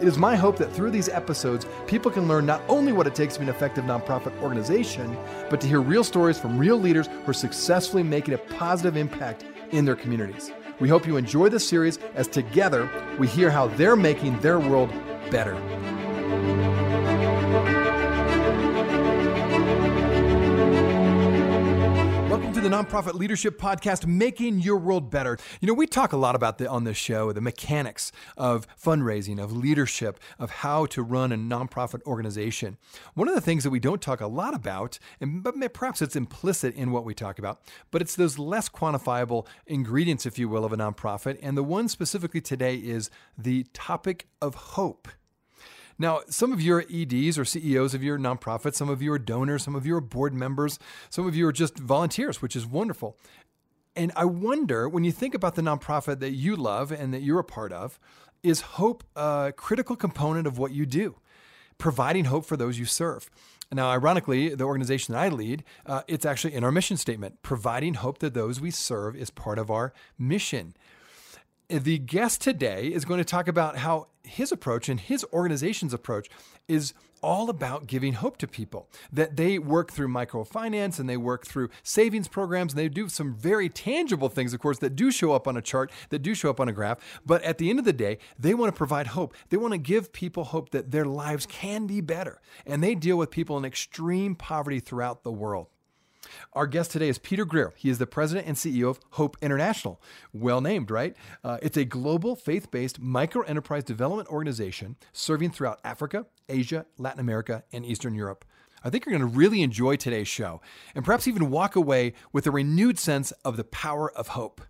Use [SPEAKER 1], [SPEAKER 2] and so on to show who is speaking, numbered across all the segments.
[SPEAKER 1] It is my hope that through these episodes, people can learn not only what it takes to be an effective nonprofit organization, but to hear real stories from real leaders who are successfully making a positive impact in their communities. We hope you enjoy this series as together we hear how they're making their world better. The Nonprofit Leadership Podcast, Making Your World Better. You know, we talk a lot about the, on this show the mechanics of fundraising, of leadership, of how to run a nonprofit organization. One of the things that we don't talk a lot about, and but perhaps it's implicit in what we talk about, but it's those less quantifiable ingredients, if you will, of a nonprofit. And the one specifically today is the topic of hope. Now, some of you are EDs or CEOs of your nonprofit, some of you are donors, some of you are board members, some of you are just volunteers, which is wonderful. And I wonder when you think about the nonprofit that you love and that you're a part of, is hope a critical component of what you do? Providing hope for those you serve. Now, ironically, the organization that I lead, uh, it's actually in our mission statement. Providing hope that those we serve is part of our mission the guest today is going to talk about how his approach and his organization's approach is all about giving hope to people that they work through microfinance and they work through savings programs and they do some very tangible things of course that do show up on a chart that do show up on a graph. But at the end of the day they want to provide hope. They want to give people hope that their lives can be better. And they deal with people in extreme poverty throughout the world our guest today is Peter Greer. He is the president and CEO of Hope International. Well named, right? Uh, it's a global faith based micro enterprise development organization serving throughout Africa, Asia, Latin America, and Eastern Europe. I think you're going to really enjoy today's show and perhaps even walk away with a renewed sense of the power of hope.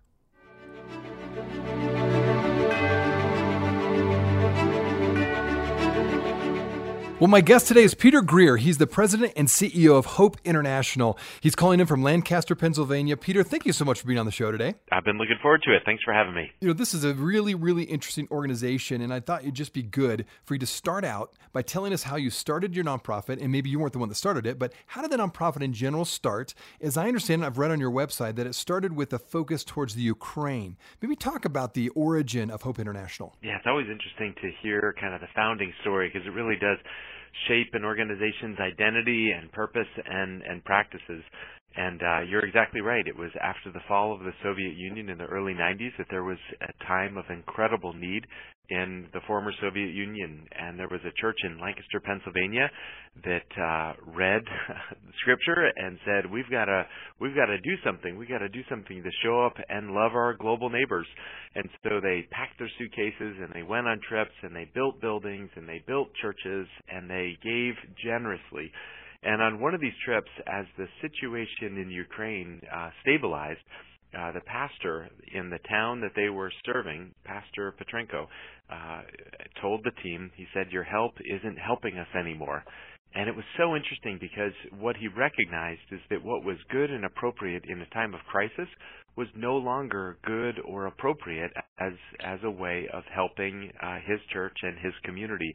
[SPEAKER 1] Well, my guest today is Peter Greer. He's the president and CEO of Hope International. He's calling in from Lancaster, Pennsylvania. Peter, thank you so much for being on the show today.
[SPEAKER 2] I've been looking forward to it. Thanks for having me.
[SPEAKER 1] You know, this is a really, really interesting organization, and I thought it'd just be good for you to start out by telling us how you started your nonprofit, and maybe you weren't the one that started it, but how did the nonprofit in general start? As I understand, I've read on your website that it started with a focus towards the Ukraine. Maybe talk about the origin of Hope International.
[SPEAKER 2] Yeah, it's always interesting to hear kind of the founding story because it really does shape an organization's identity and purpose and, and practices. And uh, you're exactly right. It was after the fall of the Soviet Union in the early 90s that there was a time of incredible need in the former Soviet Union, and there was a church in Lancaster, Pennsylvania, that uh, read Scripture and said, "We've got to, we've got to do something. We've got to do something to show up and love our global neighbors." And so they packed their suitcases and they went on trips and they built buildings and they built churches and they gave generously. And on one of these trips, as the situation in Ukraine uh, stabilized, uh, the pastor in the town that they were serving, Pastor Petrenko, uh, told the team, he said, Your help isn't helping us anymore. And it was so interesting because what he recognized is that what was good and appropriate in a time of crisis was no longer good or appropriate as as a way of helping uh, his church and his community.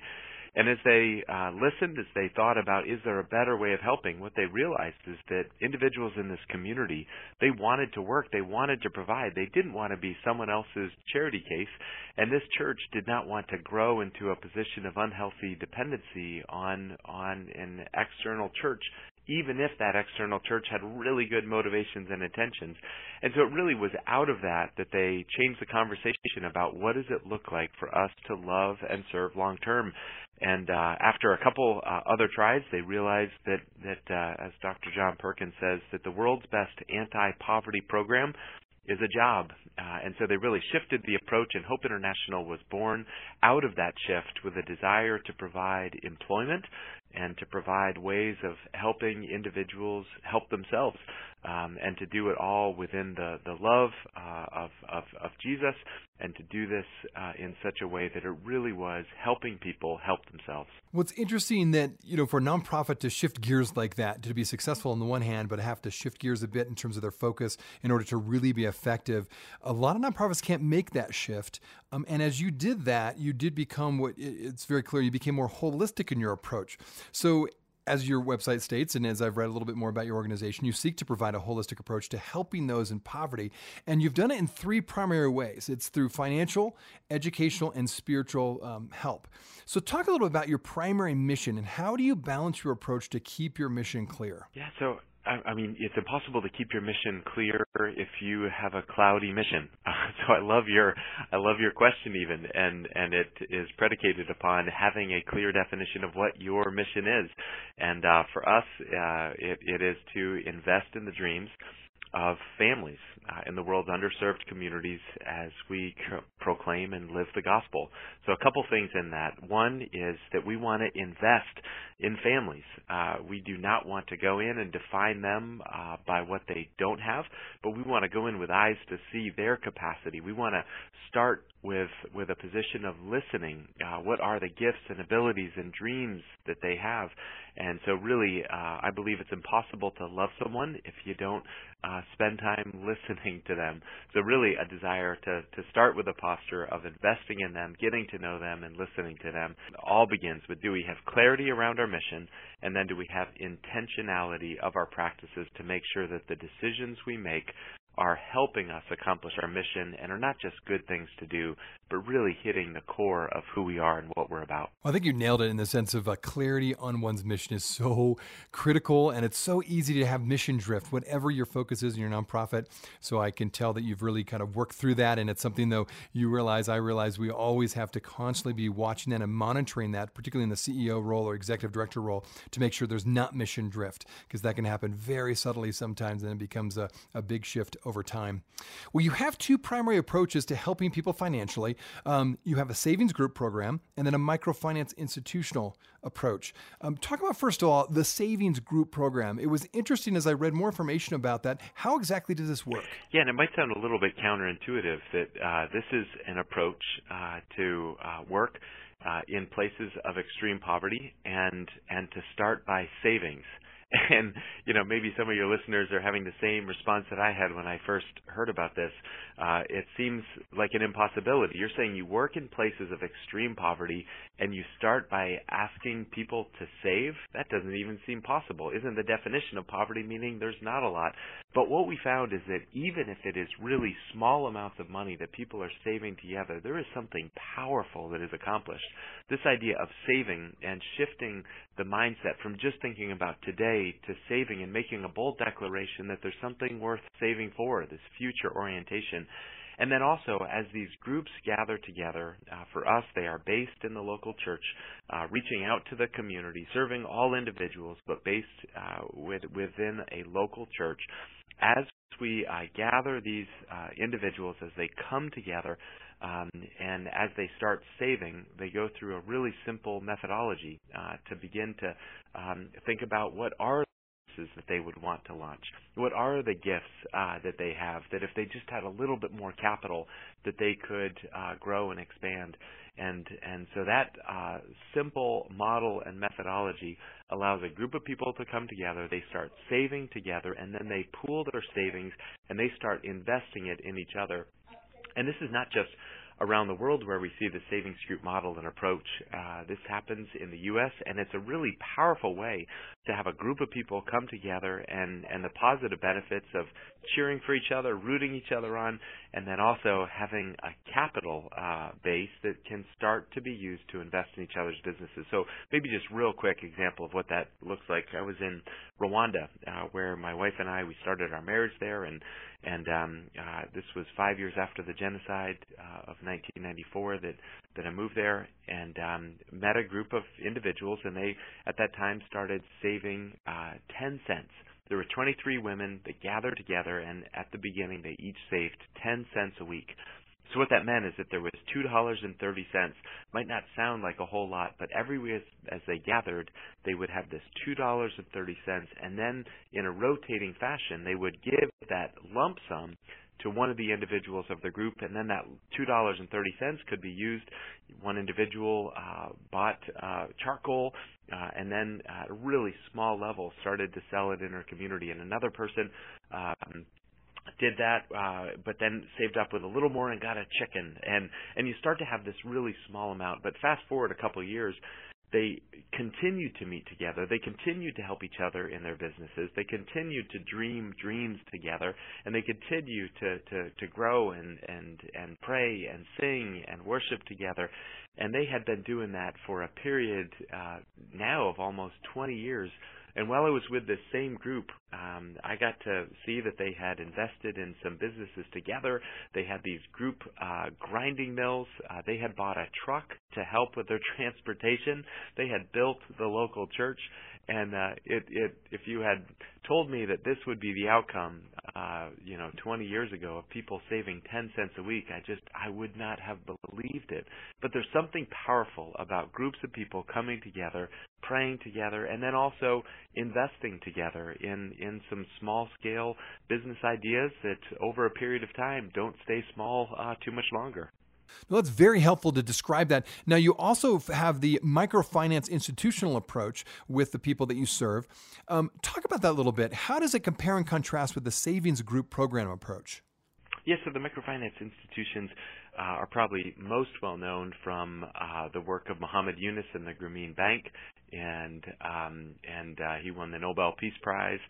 [SPEAKER 2] And as they uh, listened, as they thought about, is there a better way of helping? What they realized is that individuals in this community, they wanted to work, they wanted to provide, they didn't want to be someone else's charity case. And this church did not want to grow into a position of unhealthy dependency on on an external church even if that external church had really good motivations and intentions. And so it really was out of that that they changed the conversation about what does it look like for us to love and serve long term. And uh, after a couple uh, other tries, they realized that that uh, as Dr. John Perkins says, that the world's best anti-poverty program is a job. Uh, and so they really shifted the approach, and Hope International was born out of that shift with a desire to provide employment and to provide ways of helping individuals help themselves. Um, and to do it all within the the love uh, of, of of Jesus, and to do this uh, in such a way that it really was helping people help themselves.
[SPEAKER 1] What's interesting that you know for a nonprofit to shift gears like that to be successful on the one hand, but have to shift gears a bit in terms of their focus in order to really be effective. A lot of nonprofits can't make that shift, um, and as you did that, you did become what it's very clear you became more holistic in your approach. So as your website states, and as I've read a little bit more about your organization, you seek to provide a holistic approach to helping those in poverty. And you've done it in three primary ways it's through financial, educational, and spiritual um, help. So, talk a little bit about your primary mission and how do you balance your approach to keep your mission clear?
[SPEAKER 2] Yeah, so I, I mean, it's impossible to keep your mission clear if you have a cloudy mission. So I love your I love your question even, and and it is predicated upon having a clear definition of what your mission is. And uh, for us, uh, it, it is to invest in the dreams of families uh, in the world's underserved communities as we proclaim and live the gospel. So, a couple things in that. One is that we want to invest in families. Uh, we do not want to go in and define them uh, by what they don't have, but we want to go in with eyes to see their capacity. We want to start with with a position of listening. Uh, what are the gifts and abilities and dreams that they have? And so, really, uh, I believe it's impossible to love someone if you don't uh, spend time listening to them. So, really, a desire to to start with a posture of investing in them, getting to know them, and listening to them. It all begins with: Do we have clarity around our mission, and then do we have intentionality of our practices to make sure that the decisions we make are helping us accomplish our mission and are not just good things to do, but really hitting the core of who we are and what we're about.
[SPEAKER 1] Well, I think you nailed it in the sense of uh, clarity on one's mission is so critical, and it's so easy to have mission drift, whatever your focus is in your nonprofit. So I can tell that you've really kind of worked through that, and it's something though you realize, I realize, we always have to constantly be watching that and monitoring that, particularly in the CEO role or executive director role, to make sure there's not mission drift, because that can happen very subtly sometimes, and it becomes a, a big shift over time. Well, you have two primary approaches to helping people financially. Um, you have a savings group program and then a microfinance institutional approach. Um, talk about, first of all, the savings group program. It was interesting as I read more information about that. How exactly does this work?
[SPEAKER 2] Yeah, and it might sound a little bit counterintuitive that uh, this is an approach uh, to uh, work. Uh, in places of extreme poverty and and to start by savings and you know maybe some of your listeners are having the same response that I had when I first heard about this. Uh, it seems like an impossibility. You're saying you work in places of extreme poverty and you start by asking people to save. That doesn't even seem possible. Isn't the definition of poverty meaning there's not a lot? But what we found is that even if it is really small amounts of money that people are saving together, there is something powerful that is accomplished. This idea of saving and shifting the mindset from just thinking about today to saving and making a bold declaration that there's something worth saving for, this future orientation. And then also, as these groups gather together, uh, for us, they are based in the local church, uh, reaching out to the community, serving all individuals, but based uh, with, within a local church as we uh, gather these uh, individuals as they come together um, and as they start saving, they go through a really simple methodology uh, to begin to um, think about what are that they would want to launch? What are the gifts uh, that they have that if they just had a little bit more capital that they could uh, grow and expand? And and so that uh, simple model and methodology allows a group of people to come together. They start saving together, and then they pool their savings and they start investing it in each other. And this is not just around the world where we see the savings group model and approach. Uh, this happens in the U.S., and it's a really powerful way to have a group of people come together and, and the positive benefits of cheering for each other, rooting each other on, and then also having a capital uh, base that can start to be used to invest in each other's businesses. So maybe just real quick example of what that looks like. I was in Rwanda, uh, where my wife and I we started our marriage there, and and um, uh, this was five years after the genocide uh, of 1994 that that I moved there and um, met a group of individuals, and they at that time started saving uh, 10 cents. There were 23 women that gathered together, and at the beginning they each saved 10 cents a week. So what that meant is that there was two dollars and thirty cents. Might not sound like a whole lot, but every week as they gathered, they would have this two dollars and thirty cents, and then in a rotating fashion, they would give that lump sum to one of the individuals of the group, and then that two dollars and thirty cents could be used. One individual uh, bought uh, charcoal, uh, and then at a really small level started to sell it in her community, and another person um, did that, uh, but then saved up with a little more and got a chicken, and and you start to have this really small amount. But fast forward a couple of years, they continued to meet together. They continued to help each other in their businesses. They continued to dream dreams together, and they continued to to to grow and and and pray and sing and worship together. And they had been doing that for a period uh, now of almost 20 years and while I was with this same group, um, I got to see that they had invested in some businesses together. They had these group uh, grinding mills. Uh, they had bought a truck to help with their transportation. They had built the local church. And uh, it, it, if you had told me that this would be the outcome, uh, you know, 20 years ago of people saving 10 cents a week, I just, I would not have believed it. But there's something powerful about groups of people coming together, praying together, and then also investing together in in some small scale business ideas that over a period of time don't stay small uh, too much longer.
[SPEAKER 1] Well, that's very helpful to describe that. Now, you also have the microfinance institutional approach with the people that you serve. Um, talk about that a little bit. How does it compare and contrast with the savings group program approach?
[SPEAKER 2] Yes, so the microfinance institutions uh, are probably most well known from uh, the work of Muhammad Yunus and the Grameen Bank, and um, and uh, he won the Nobel Peace Prize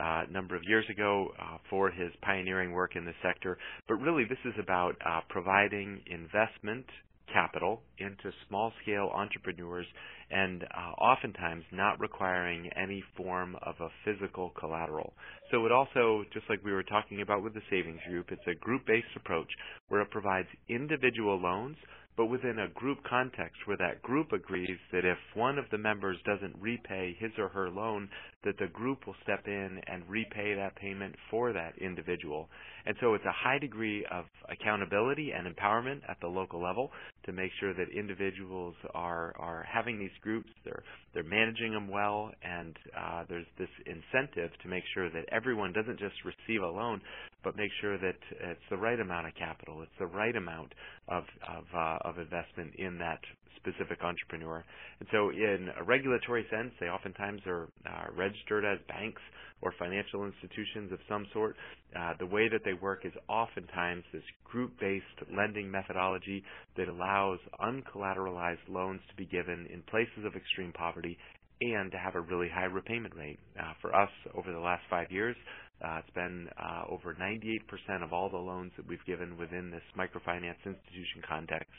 [SPEAKER 2] uh, a number of years ago uh, for his pioneering work in the sector. But really, this is about uh, providing investment capital into small scale entrepreneurs and uh, oftentimes not requiring any form of a physical collateral. So it also, just like we were talking about with the savings group, it's a group based approach where it provides individual loans but within a group context where that group agrees that if one of the members doesn't repay his or her loan, that the group will step in and repay that payment for that individual. And so it's a high degree of accountability and empowerment at the local level to make sure that individuals are are having these groups, they're they're managing them well, and uh, there's this incentive to make sure that everyone doesn't just receive a loan, but make sure that it's the right amount of capital, it's the right amount of of, uh, of investment in that specific entrepreneur. And so, in a regulatory sense, they oftentimes are uh, registered as banks or financial institutions of some sort. Uh, the way that they work is oftentimes this group-based lending methodology that allows uncollateralized loans to be given in places of extreme poverty and to have a really high repayment rate. Uh, for us, over the last five years, uh, it's been uh, over 98% of all the loans that we've given within this microfinance institution context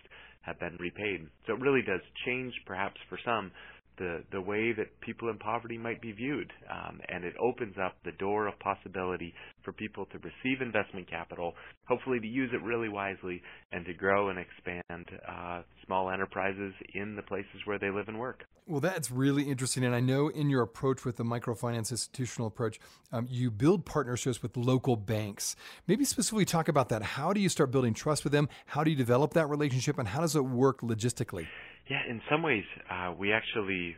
[SPEAKER 2] have been repaid. So it really does change, perhaps for some, the the way that people in poverty might be viewed, um, and it opens up the door of possibility for people to receive investment capital, hopefully to use it really wisely, and to grow and expand uh, small enterprises in the places where they live and work.
[SPEAKER 1] Well, that's really interesting, and I know in your approach with the microfinance institutional approach, um, you build partnerships with local banks. Maybe specifically talk about that. How do you start building trust with them? How do you develop that relationship, and how does it work logistically?
[SPEAKER 2] Yeah, in some ways, uh, we actually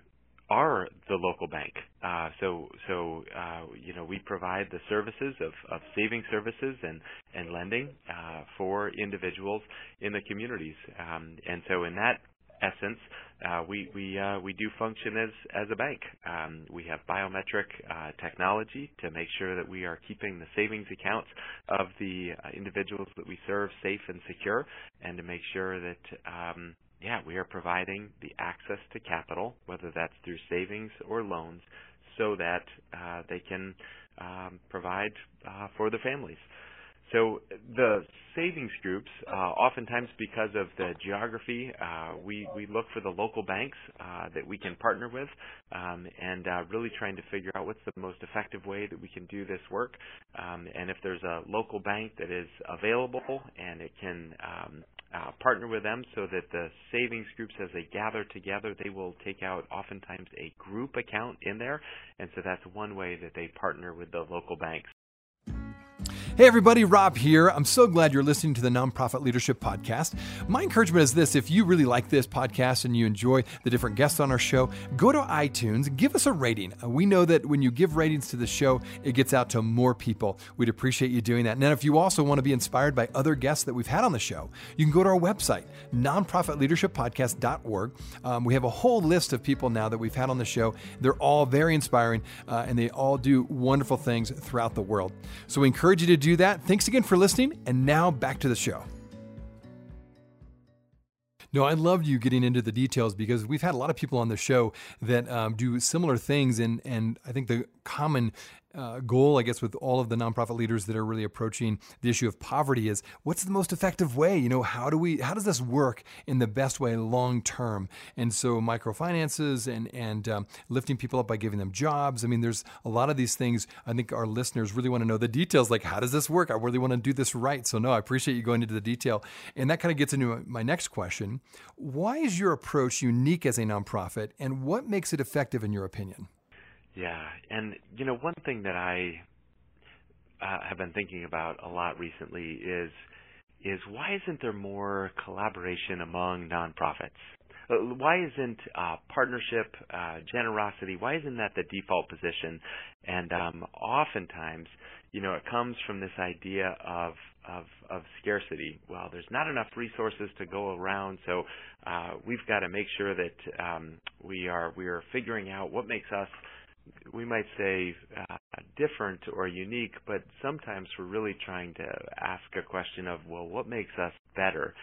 [SPEAKER 2] are the local bank. Uh, so, so uh, you know, we provide the services of, of saving services and and lending uh, for individuals in the communities. Um, and so, in that essence, uh, we we uh, we do function as as a bank. Um, we have biometric uh, technology to make sure that we are keeping the savings accounts of the individuals that we serve safe and secure, and to make sure that um, yeah, we are providing the access to capital, whether that's through savings or loans, so that uh, they can um, provide uh, for their families. So the savings groups, uh, oftentimes because of the geography, uh, we, we look for the local banks uh, that we can partner with um, and uh, really trying to figure out what's the most effective way that we can do this work. Um, and if there's a local bank that is available and it can um, uh, partner with them so that the savings groups, as they gather together, they will take out oftentimes a group account in there. And so that's one way that they partner with the local banks.
[SPEAKER 1] Hey, everybody, Rob here. I'm so glad you're listening to the Nonprofit Leadership Podcast. My encouragement is this if you really like this podcast and you enjoy the different guests on our show, go to iTunes, give us a rating. Uh, we know that when you give ratings to the show, it gets out to more people. We'd appreciate you doing that. And then if you also want to be inspired by other guests that we've had on the show, you can go to our website, nonprofitleadershippodcast.org. Um, we have a whole list of people now that we've had on the show. They're all very inspiring uh, and they all do wonderful things throughout the world. So we encourage you to do that. Thanks again for listening. And now back to the show. No, I loved you getting into the details because we've had a lot of people on the show that um, do similar things, and and I think the common uh, goal, I guess, with all of the nonprofit leaders that are really approaching the issue of poverty is what's the most effective way? You know, how do we, how does this work in the best way long term? And so, microfinances and and um, lifting people up by giving them jobs. I mean, there's a lot of these things. I think our listeners really want to know the details. Like, how does this work? I really want to do this right. So, no, I appreciate you going into the detail. And that kind of gets into my next question: Why is your approach unique as a nonprofit, and what makes it effective in your opinion?
[SPEAKER 2] Yeah, and you know, one thing that I uh, have been thinking about a lot recently is is why isn't there more collaboration among nonprofits? Uh, why isn't uh, partnership, uh, generosity? Why isn't that the default position? And um, oftentimes, you know, it comes from this idea of of, of scarcity. Well, there's not enough resources to go around, so uh, we've got to make sure that um, we are we are figuring out what makes us we might say uh, different or unique, but sometimes we're really trying to ask a question of, well, what makes us better?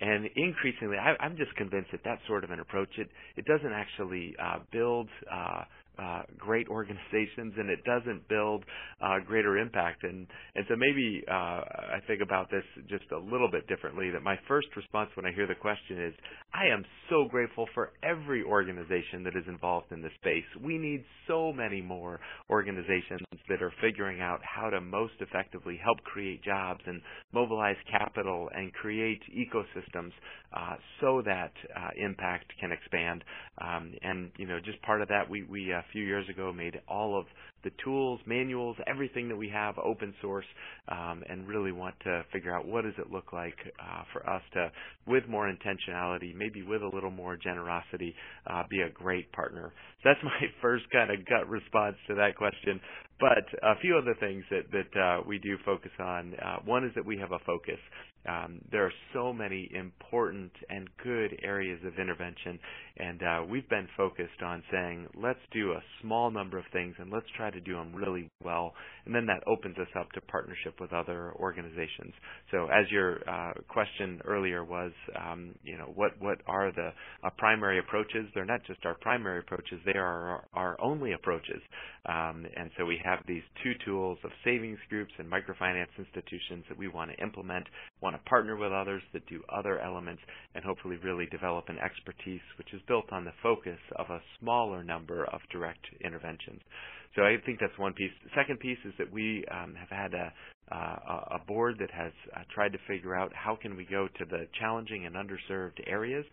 [SPEAKER 2] And increasingly, I, am just convinced that that sort of an approach it it doesn't actually uh, build uh, uh, great organizations and it doesn't build uh, greater impact. And and so maybe uh, I think about this just a little bit differently. That my first response when I hear the question is, I am so grateful for every organization that is involved in this space. We need so many more organizations that are figuring out how to most effectively help create jobs and mobilize capital and create ecosystems uh, so that uh, impact can expand. Um, and you know, just part of that, we we uh, few years ago made all of the tools, manuals, everything that we have open source, um, and really want to figure out what does it look like uh, for us to, with more intentionality, maybe with a little more generosity, uh, be a great partner. So that's my first kind of gut response to that question. But a few other things that that uh, we do focus on. Uh, one is that we have a focus. Um, there are so many important and good areas of intervention, and uh, we've been focused on saying, let's do a small number of things and let's try to do them really well, and then that opens us up to partnership with other organizations. So, as your uh, question earlier was, um, you know, what what are the uh, primary approaches? They're not just our primary approaches; they are our, our only approaches. Um, and so we have these two tools of savings groups and microfinance institutions that we want to implement, want to partner with others that do other elements, and hopefully really develop an expertise which is built on the focus of a smaller number of direct interventions. So I think that's one piece. The second piece is that we um, have had a, uh, a board that has uh, tried to figure out how can we go to the challenging and underserved areas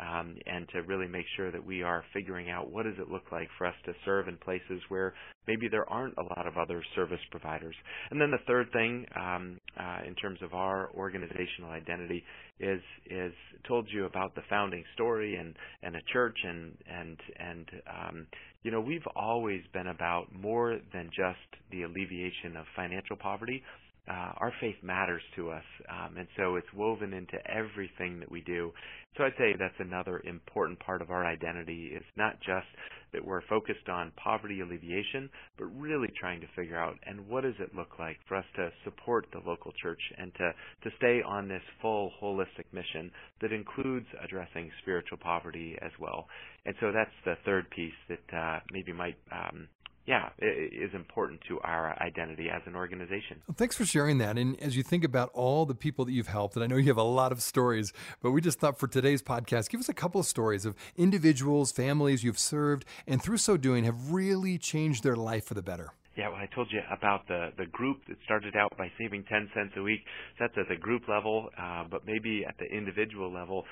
[SPEAKER 2] um, and to really make sure that we are figuring out what does it look like for us to serve in places where maybe there aren't a lot of other service providers. And then the third thing um, uh, in terms of our organizational identity is is told you about the founding story and and a church and and and um, you know we've always been about more than just the alleviation of financial poverty uh, our faith matters to us, um, and so it's woven into everything that we do. So I'd say that's another important part of our identity is not just that we're focused on poverty alleviation, but really trying to figure out and what does it look like for us to support the local church and to to stay on this full holistic mission that includes addressing spiritual poverty as well. And so that's the third piece that uh, maybe might um, yeah, is important to our identity as an organization.
[SPEAKER 1] Well, thanks for sharing that. And as you think about all the people that you've helped, and I know you have a lot of stories, but we just thought for today's podcast, give us a couple of stories of individuals, families you've served, and through so doing have really changed their life for the better.
[SPEAKER 2] Yeah, well, I told you about the the group that started out by saving ten cents a week. That's at the group level, uh, but maybe at the individual level,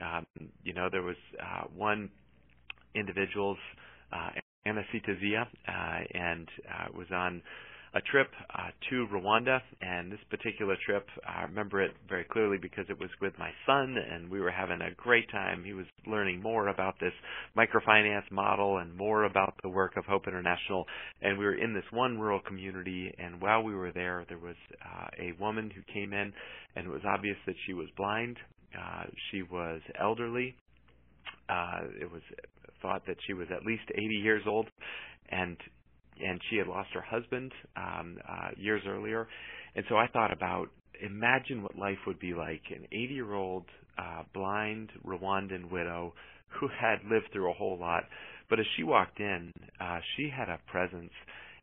[SPEAKER 2] um, you know, there was uh, one individual's uh, anesthesia uh, and uh, was on a trip uh, to Rwanda, and this particular trip, I remember it very clearly because it was with my son, and we were having a great time. He was learning more about this microfinance model and more about the work of Hope International, and we were in this one rural community. And while we were there, there was uh, a woman who came in, and it was obvious that she was blind. Uh, she was elderly. Uh, it was thought that she was at least 80 years old, and and she had lost her husband um, uh, years earlier. And so I thought about imagine what life would be like an 80 year old uh, blind Rwandan widow who had lived through a whole lot. But as she walked in, uh, she had a presence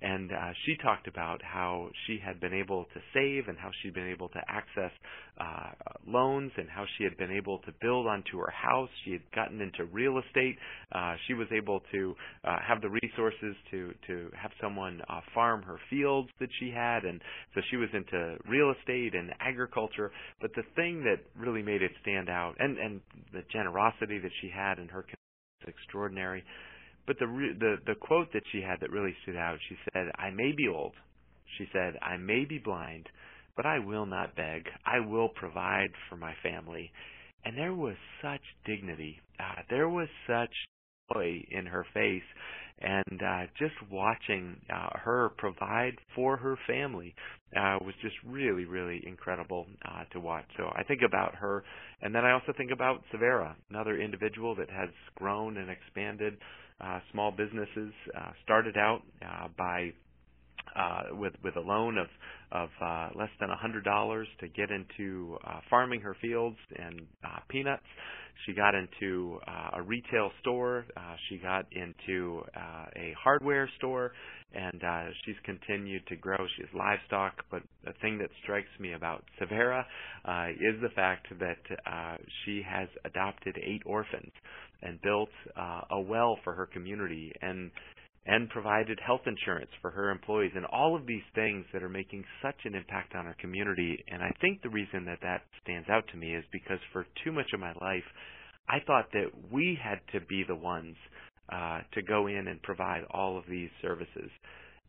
[SPEAKER 2] and uh, she talked about how she had been able to save and how she'd been able to access uh, loans and how she had been able to build onto her house. She had gotten into real estate. Uh, she was able to uh, have the resources to to have someone uh, farm her fields that she had, and so she was into real estate and agriculture. But the thing that really made it stand out, and and the generosity that she had in her community was extraordinary but the the the quote that she had that really stood out, she said, "I may be old," she said, "I may be blind, but I will not beg. I will provide for my family." And there was such dignity. Uh, there was such joy in her face and uh, just watching uh, her provide for her family uh, was just really, really incredible uh, to watch. So I think about her, and then I also think about Severa, another individual that has grown and expanded small businesses. Uh, started out uh, by uh, with with a loan of of uh, less than a hundred dollars to get into uh, farming her fields and uh, peanuts. She got into uh, a retail store. Uh, she got into uh, a hardware store, and uh, she's continued to grow. She has livestock, but the thing that strikes me about Severa uh, is the fact that uh, she has adopted eight orphans and built uh, a well for her community and and provided health insurance for her employees and all of these things that are making such an impact on our community. And I think the reason that that stands out to me is because for too much of my life I thought that we had to be the ones uh, to go in and provide all of these services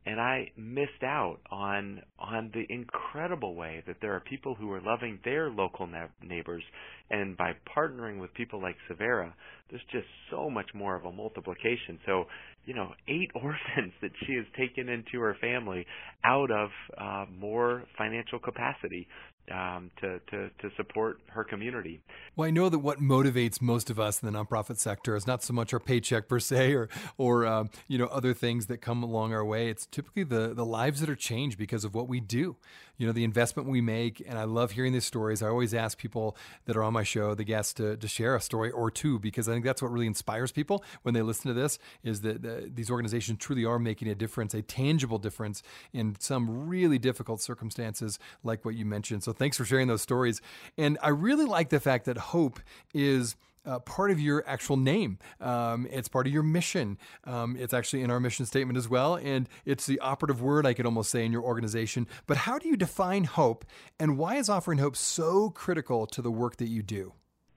[SPEAKER 2] and I missed out on on the incredible way that there are people who are loving their local neighbors, and by partnering with people like Severa, there's just so much more of a multiplication. So, you know, eight orphans that she has taken into her family out of uh, more financial capacity um, to, to, to support her community.
[SPEAKER 1] Well, I know that what motivates most of us in the nonprofit sector is not so much our paycheck per se, or or um, you know other things that come along our way. It's typically the the lives that are changed because of what we do. You know, the investment we make, and I love hearing these stories. I always ask people that are on my show, the guests, to, to share a story or two because I think that's what really inspires people when they listen to this. Is that the, these organizations truly are making a difference, a tangible difference in some really difficult circumstances, like what you mentioned. So thanks for sharing those stories. And I really like the fact that hope is. Uh, part of your actual name. Um, it's part of your mission. Um, it's actually in our mission statement as well. And it's the operative word, I could almost say, in your organization. But how do you define hope? And why is offering hope so critical to the work that you do?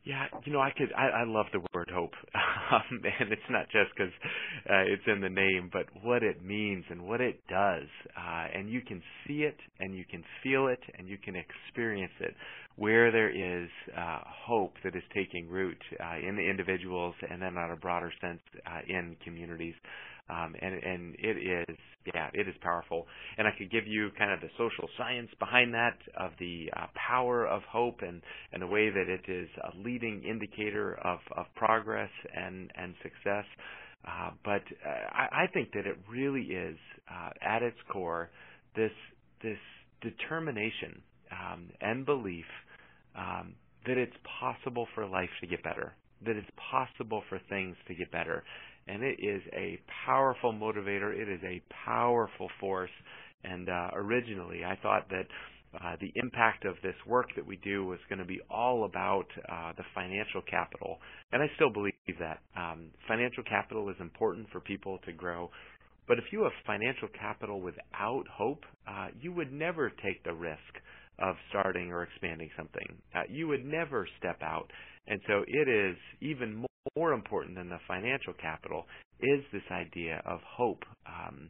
[SPEAKER 2] Yeah, you know, I could. I, I love the word hope, um, and it's not just because uh, it's in the name, but what it means and what it does, uh, and you can see it, and you can feel it, and you can experience it. Where there is uh, hope that is taking root uh, in the individuals, and then on a broader sense uh, in communities, um, and and it is yeah it is powerful. And I could give you kind of the social science behind that of the uh, power of hope and and the way that it is a leading indicator of of progress and and success. Uh, but uh, I, I think that it really is uh, at its core this this determination um, and belief um, that it's possible for life to get better that it's possible for things to get better and it is a powerful motivator. It is a powerful force. And uh, originally, I thought that uh, the impact of this work that we do was going to be all about uh, the financial capital, and I still believe that um, financial capital is important for people to grow. But if you have financial capital without hope, uh, you would never take the risk of starting or expanding something. Uh, you would never step out, and so it is even more important than the financial capital is this idea of hope. Um,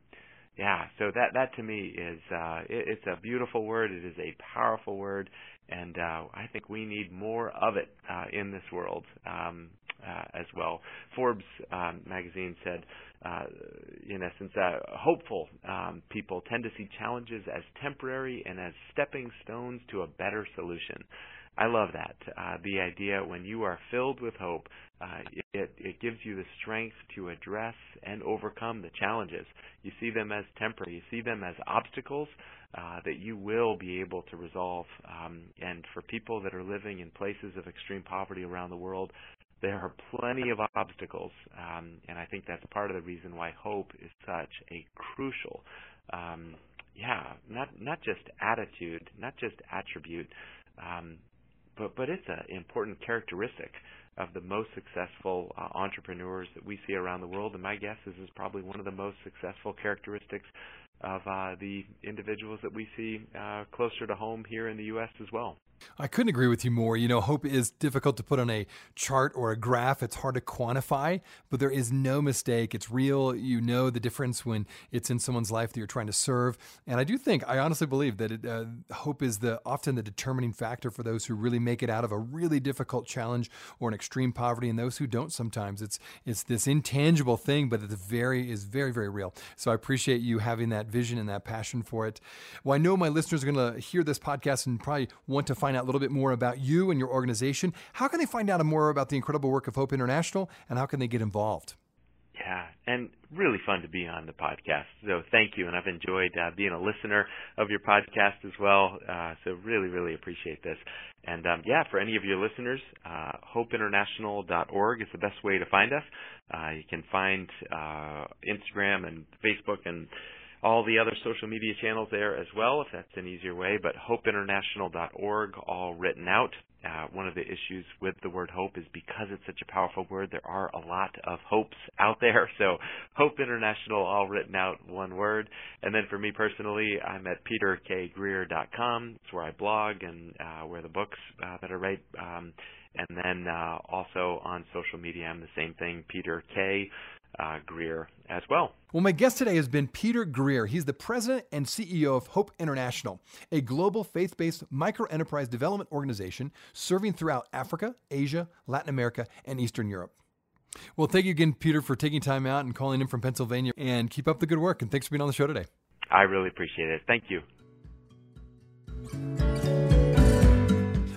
[SPEAKER 2] Yeah, so that that to me is uh, it, it's a beautiful word. It is a powerful word, and uh, I think we need more of it uh, in this world um, uh, as well. Forbes um, magazine said, uh, in essence, uh, hopeful um, people tend to see challenges as temporary and as stepping stones to a better solution. I love that. Uh, the idea when you are filled with hope, uh, it, it gives you the strength to address and overcome the challenges. You see them as temporary. You see them as obstacles uh, that you will be able to resolve. Um, and for people that are living in places of extreme poverty around the world, there are plenty of obstacles, um, and I think that's part of the reason why hope is such a crucial, um, yeah, not not just attitude, not just attribute, um, but but it's an important characteristic of the most successful uh, entrepreneurs that we see around the world. And my guess is is probably one of the most successful characteristics of uh, the individuals that we see uh, closer to home here in the U.S. as well.
[SPEAKER 1] I couldn't agree with you more. You know, hope is difficult to put on a chart or a graph. It's hard to quantify, but there is no mistake. It's real. You know the difference when it's in someone's life that you're trying to serve. And I do think, I honestly believe that it, uh, hope is the often the determining factor for those who really make it out of a really difficult challenge or an extreme poverty, and those who don't. Sometimes it's it's this intangible thing, but it's very is very very real. So I appreciate you having that vision and that passion for it. Well, I know my listeners are going to hear this podcast and probably want to find find out a little bit more about you and your organization, how can they find out more about the incredible work of Hope International and how can they get involved?
[SPEAKER 2] Yeah, and really fun to be on the podcast. So thank you, and I've enjoyed uh, being a listener of your podcast as well. Uh, so really, really appreciate this. And um, yeah, for any of your listeners, uh, hopeinternational.org is the best way to find us. Uh, you can find uh, Instagram and Facebook and all the other social media channels there as well, if that's an easier way, but hopeinternational.org, all written out. Uh, one of the issues with the word hope is because it's such a powerful word, there are a lot of hopes out there. So, Hope International, all written out, one word. And then for me personally, I'm at peterkgreer.com. It's where I blog and uh, where the books uh, that I write. Um, and then uh, also on social media, I'm the same thing, Peter K uh, Greer as well.
[SPEAKER 1] Well, my guest today has been Peter Greer. He's the president and CEO of Hope International, a global faith based micro enterprise development organization serving throughout Africa, Asia, Latin America, and Eastern Europe. Well, thank you again, Peter, for taking time out and calling in from Pennsylvania. And keep up the good work. And thanks for being on the show today.
[SPEAKER 2] I really appreciate it. Thank you.